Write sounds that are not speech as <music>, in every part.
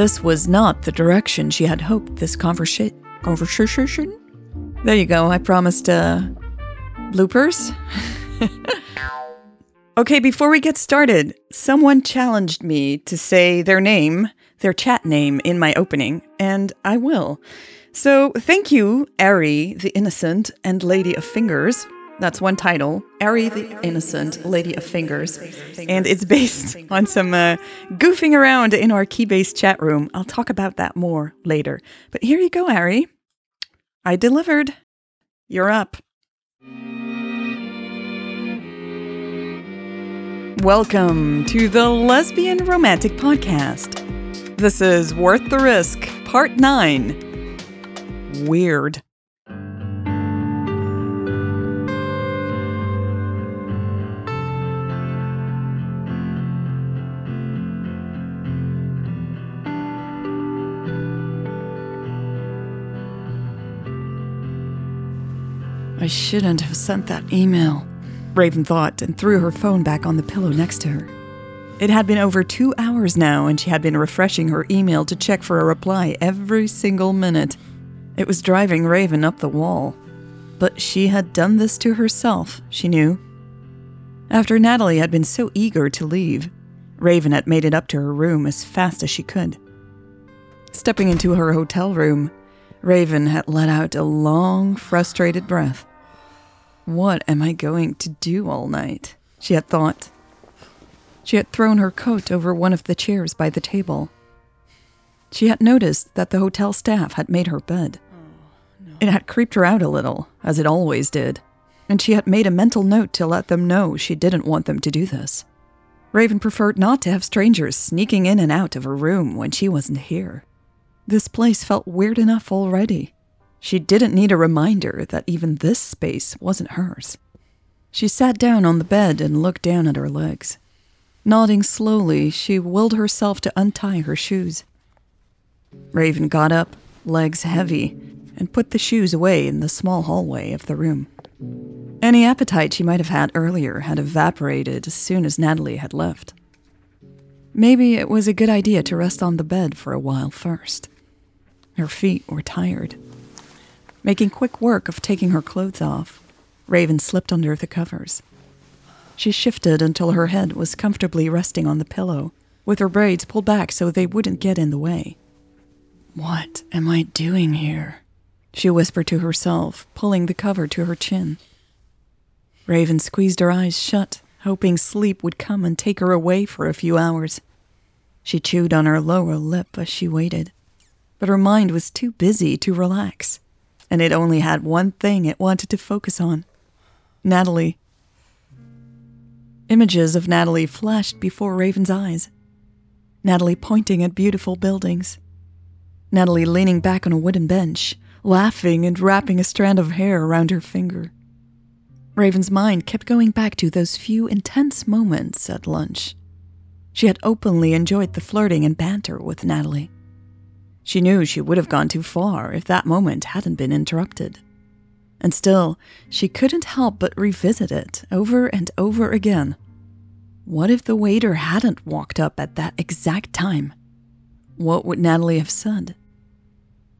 This was not the direction she had hoped this conversa- conversation. There you go. I promised uh, bloopers. <laughs> okay, before we get started, someone challenged me to say their name, their chat name, in my opening, and I will. So thank you, Ari the Innocent and Lady of Fingers, that's one title, Ari the Innocent, Lady of Fingers. And it's based <laughs> on some uh, goofing around in our Keybase chat room. I'll talk about that more later. But here you go, Ari. I delivered. You're up. Welcome to the Lesbian Romantic Podcast. This is Worth the Risk, Part 9 Weird. I shouldn't have sent that email, Raven thought and threw her phone back on the pillow next to her. It had been over two hours now, and she had been refreshing her email to check for a reply every single minute. It was driving Raven up the wall. But she had done this to herself, she knew. After Natalie had been so eager to leave, Raven had made it up to her room as fast as she could. Stepping into her hotel room, Raven had let out a long, frustrated breath. What am I going to do all night? She had thought. She had thrown her coat over one of the chairs by the table. She had noticed that the hotel staff had made her bed. Oh, it had creeped her out a little, as it always did, and she had made a mental note to let them know she didn't want them to do this. Raven preferred not to have strangers sneaking in and out of her room when she wasn't here. This place felt weird enough already. She didn't need a reminder that even this space wasn't hers. She sat down on the bed and looked down at her legs. Nodding slowly, she willed herself to untie her shoes. Raven got up, legs heavy, and put the shoes away in the small hallway of the room. Any appetite she might have had earlier had evaporated as soon as Natalie had left. Maybe it was a good idea to rest on the bed for a while first. Her feet were tired. Making quick work of taking her clothes off, Raven slipped under the covers. She shifted until her head was comfortably resting on the pillow, with her braids pulled back so they wouldn't get in the way. What am I doing here? She whispered to herself, pulling the cover to her chin. Raven squeezed her eyes shut, hoping sleep would come and take her away for a few hours. She chewed on her lower lip as she waited, but her mind was too busy to relax and it only had one thing it wanted to focus on Natalie. Images of Natalie flashed before Raven's eyes. Natalie pointing at beautiful buildings. Natalie leaning back on a wooden bench, laughing and wrapping a strand of hair around her finger. Raven's mind kept going back to those few intense moments at lunch. She had openly enjoyed the flirting and banter with Natalie. She knew she would have gone too far if that moment hadn't been interrupted. And still, she couldn't help but revisit it over and over again. What if the waiter hadn't walked up at that exact time? What would Natalie have said?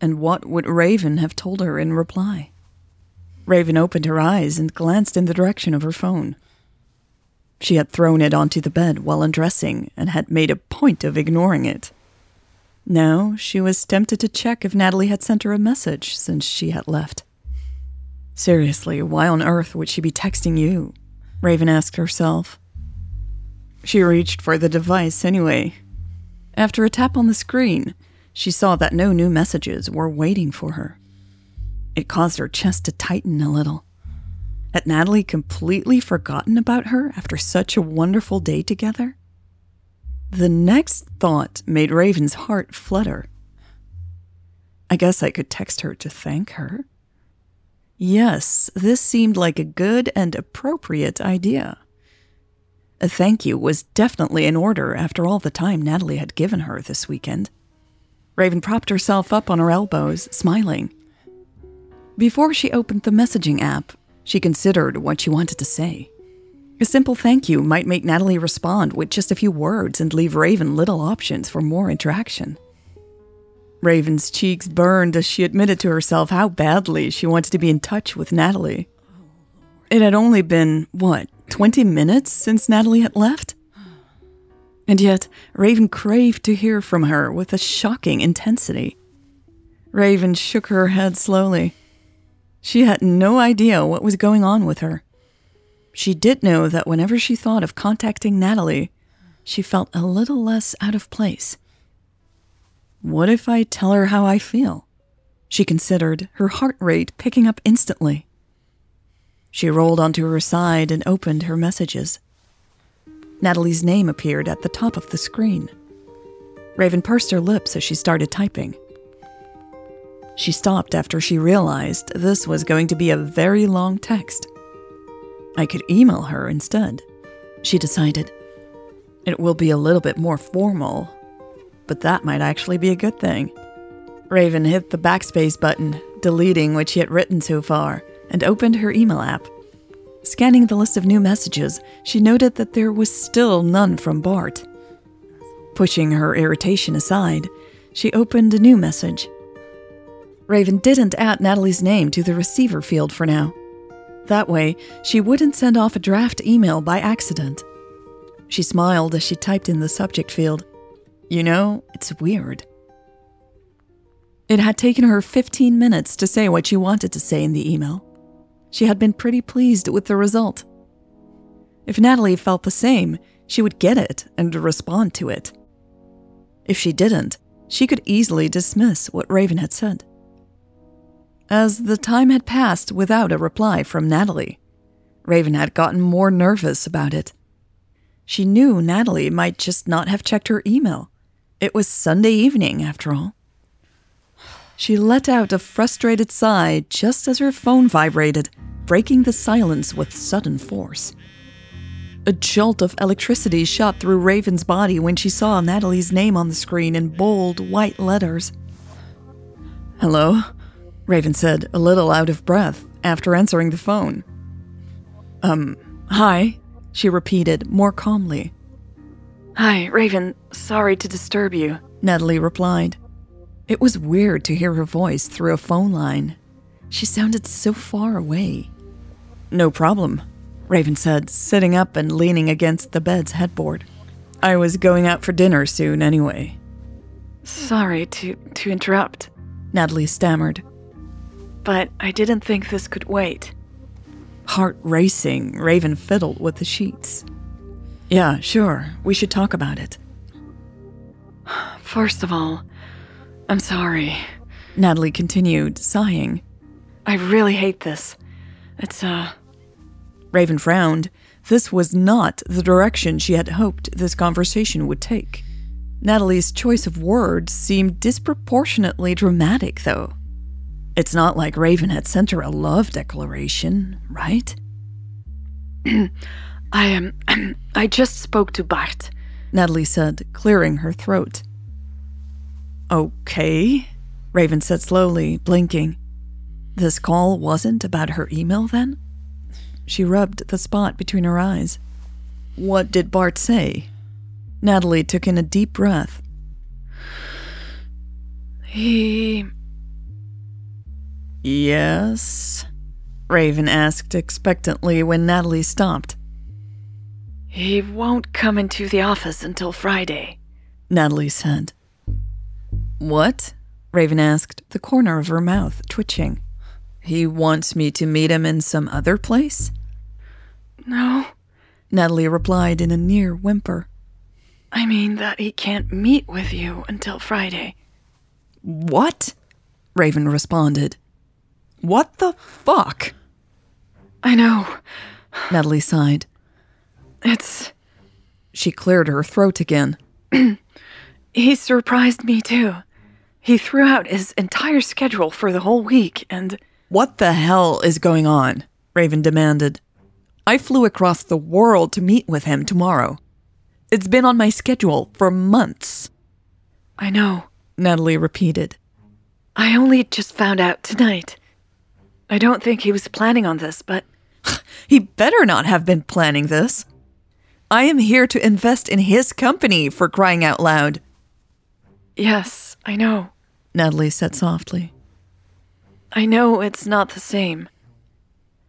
And what would Raven have told her in reply? Raven opened her eyes and glanced in the direction of her phone. She had thrown it onto the bed while undressing and had made a point of ignoring it. Now she was tempted to check if Natalie had sent her a message since she had left. Seriously, why on earth would she be texting you? Raven asked herself. She reached for the device anyway. After a tap on the screen, she saw that no new messages were waiting for her. It caused her chest to tighten a little. Had Natalie completely forgotten about her after such a wonderful day together? The next thought made Raven's heart flutter. I guess I could text her to thank her. Yes, this seemed like a good and appropriate idea. A thank you was definitely in order after all the time Natalie had given her this weekend. Raven propped herself up on her elbows, smiling. Before she opened the messaging app, she considered what she wanted to say. A simple thank you might make Natalie respond with just a few words and leave Raven little options for more interaction. Raven's cheeks burned as she admitted to herself how badly she wanted to be in touch with Natalie. It had only been, what, 20 minutes since Natalie had left? And yet, Raven craved to hear from her with a shocking intensity. Raven shook her head slowly. She had no idea what was going on with her. She did know that whenever she thought of contacting Natalie, she felt a little less out of place. What if I tell her how I feel? She considered, her heart rate picking up instantly. She rolled onto her side and opened her messages. Natalie's name appeared at the top of the screen. Raven pursed her lips as she started typing. She stopped after she realized this was going to be a very long text. I could email her instead, she decided. It will be a little bit more formal, but that might actually be a good thing. Raven hit the backspace button, deleting what she had written so far, and opened her email app. Scanning the list of new messages, she noted that there was still none from Bart. Pushing her irritation aside, she opened a new message. Raven didn't add Natalie's name to the receiver field for now. That way, she wouldn't send off a draft email by accident. She smiled as she typed in the subject field. You know, it's weird. It had taken her 15 minutes to say what she wanted to say in the email. She had been pretty pleased with the result. If Natalie felt the same, she would get it and respond to it. If she didn't, she could easily dismiss what Raven had said. As the time had passed without a reply from Natalie, Raven had gotten more nervous about it. She knew Natalie might just not have checked her email. It was Sunday evening, after all. She let out a frustrated sigh just as her phone vibrated, breaking the silence with sudden force. A jolt of electricity shot through Raven's body when she saw Natalie's name on the screen in bold white letters. Hello? Raven said, a little out of breath, after answering the phone. Um, hi, she repeated more calmly. Hi, Raven. Sorry to disturb you, Natalie replied. It was weird to hear her voice through a phone line. She sounded so far away. No problem, Raven said, sitting up and leaning against the bed's headboard. I was going out for dinner soon anyway. Sorry to, to interrupt, Natalie stammered. But I didn't think this could wait. Heart racing, Raven fiddled with the sheets. Yeah, sure, we should talk about it. <sighs> First of all, I'm sorry. Natalie continued, sighing. I really hate this. It's, uh. Raven frowned. This was not the direction she had hoped this conversation would take. Natalie's choice of words seemed disproportionately dramatic, though. It's not like Raven had sent her a love declaration, right? <clears throat> I am. Um, <clears throat> I just spoke to Bart, Natalie said, clearing her throat. Okay, Raven said slowly, blinking. This call wasn't about her email then? She rubbed the spot between her eyes. What did Bart say? Natalie took in a deep breath. He. Yes? Raven asked expectantly when Natalie stopped. He won't come into the office until Friday, Natalie said. What? Raven asked, the corner of her mouth twitching. He wants me to meet him in some other place? No, Natalie replied in a near whimper. I mean that he can't meet with you until Friday. What? Raven responded. What the fuck? I know. Natalie sighed. It's. She cleared her throat again. <clears throat> he surprised me too. He threw out his entire schedule for the whole week and. What the hell is going on? Raven demanded. I flew across the world to meet with him tomorrow. It's been on my schedule for months. I know, Natalie repeated. I only just found out tonight. I don't think he was planning on this, but. <laughs> he better not have been planning this. I am here to invest in his company for crying out loud. Yes, I know, Natalie said softly. I know it's not the same.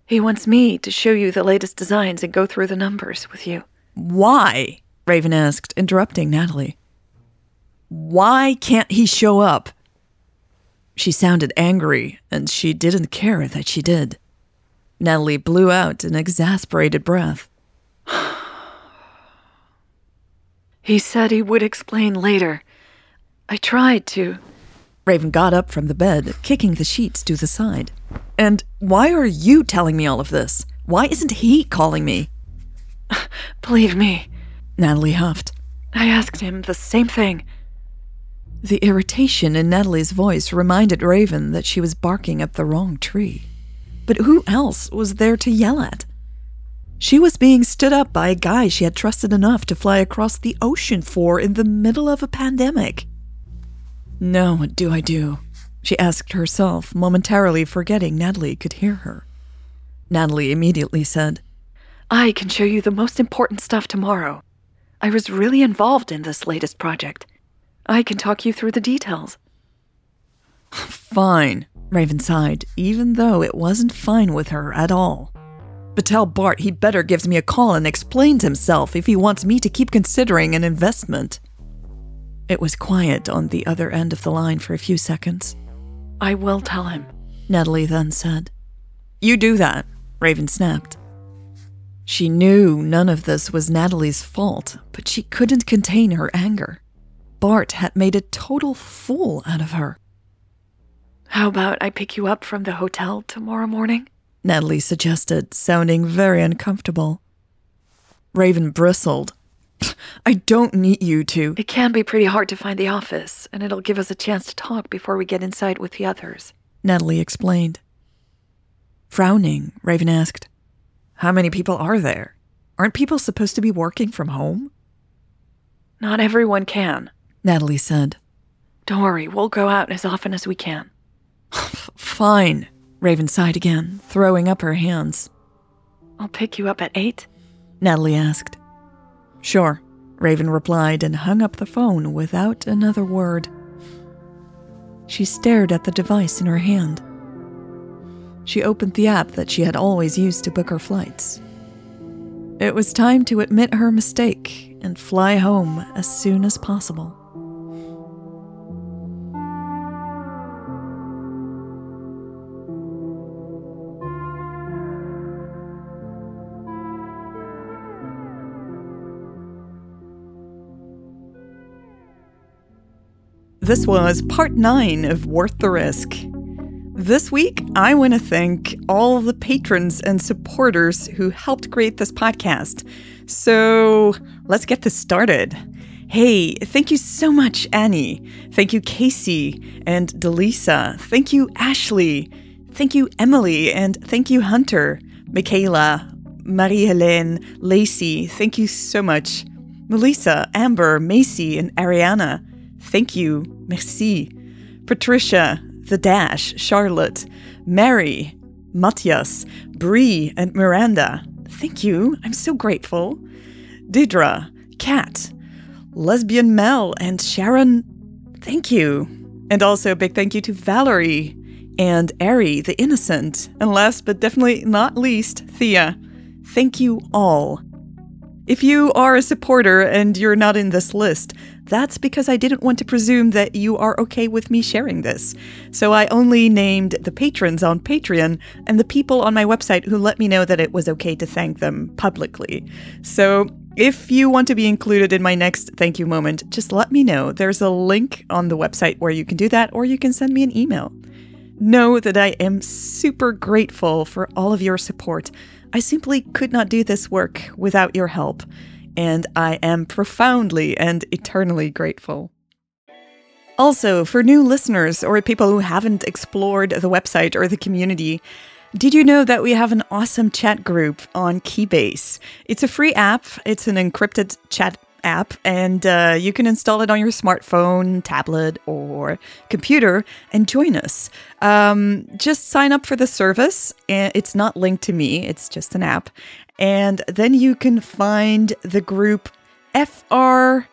He wants me to show you the latest designs and go through the numbers with you. Why? Raven asked, interrupting Natalie. Why can't he show up? She sounded angry, and she didn't care that she did. Natalie blew out an exasperated breath. <sighs> he said he would explain later. I tried to. Raven got up from the bed, kicking the sheets to the side. And why are you telling me all of this? Why isn't he calling me? <sighs> Believe me, Natalie huffed. I asked him the same thing. The irritation in Natalie's voice reminded Raven that she was barking up the wrong tree. But who else was there to yell at? She was being stood up by a guy she had trusted enough to fly across the ocean for in the middle of a pandemic. Now, what do I do? She asked herself, momentarily forgetting Natalie could hear her. Natalie immediately said, I can show you the most important stuff tomorrow. I was really involved in this latest project. I can talk you through the details. Fine, Raven sighed, even though it wasn't fine with her at all. But tell Bart he better gives me a call and explains himself if he wants me to keep considering an investment. It was quiet on the other end of the line for a few seconds. I will tell him, Natalie then said. You do that, Raven snapped. She knew none of this was Natalie's fault, but she couldn't contain her anger. Bart had made a total fool out of her. How about I pick you up from the hotel tomorrow morning? Natalie suggested, sounding very uncomfortable. Raven bristled. I don't need you to. It can be pretty hard to find the office, and it'll give us a chance to talk before we get inside with the others. Natalie explained. Frowning, Raven asked, How many people are there? Aren't people supposed to be working from home? Not everyone can, Natalie said. Don't worry, we'll go out as often as we can. <laughs> Fine, Raven sighed again, throwing up her hands. I'll pick you up at eight? Natalie asked. Sure, Raven replied and hung up the phone without another word. She stared at the device in her hand. She opened the app that she had always used to book her flights. It was time to admit her mistake and fly home as soon as possible. This was part nine of Worth the Risk. This week, I want to thank all the patrons and supporters who helped create this podcast. So let's get this started. Hey, thank you so much, Annie. Thank you, Casey and Delisa. Thank you, Ashley. Thank you, Emily. And thank you, Hunter, Michaela, Marie Helene, Lacey. Thank you so much. Melissa, Amber, Macy, and Ariana. Thank you. Merci. Patricia, The Dash, Charlotte, Mary, Matthias, Bree, and Miranda. Thank you. I'm so grateful. Didra, Kat, Lesbian Mel, and Sharon. Thank you. And also a big thank you to Valerie, and Ari the Innocent, and last but definitely not least, Thea. Thank you all. If you are a supporter and you're not in this list, that's because I didn't want to presume that you are okay with me sharing this. So I only named the patrons on Patreon and the people on my website who let me know that it was okay to thank them publicly. So if you want to be included in my next thank you moment, just let me know. There's a link on the website where you can do that, or you can send me an email. Know that I am super grateful for all of your support. I simply could not do this work without your help and I am profoundly and eternally grateful. Also, for new listeners or people who haven't explored the website or the community, did you know that we have an awesome chat group on Keybase? It's a free app, it's an encrypted chat app, and uh, you can install it on your smartphone, tablet, or computer and join us. Um, just sign up for the service. It's not linked to me, it's just an app. And then you can find the group FRTLR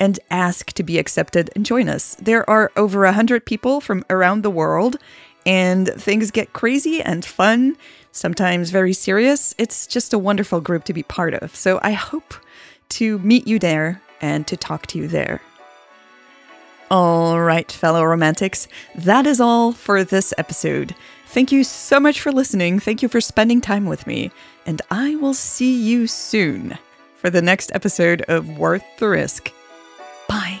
and ask to be accepted and join us. There are over 100 people from around the world, and things get crazy and fun, sometimes very serious. It's just a wonderful group to be part of. So I hope to meet you there and to talk to you there. All right, fellow romantics, that is all for this episode. Thank you so much for listening. Thank you for spending time with me. And I will see you soon for the next episode of Worth the Risk. Bye.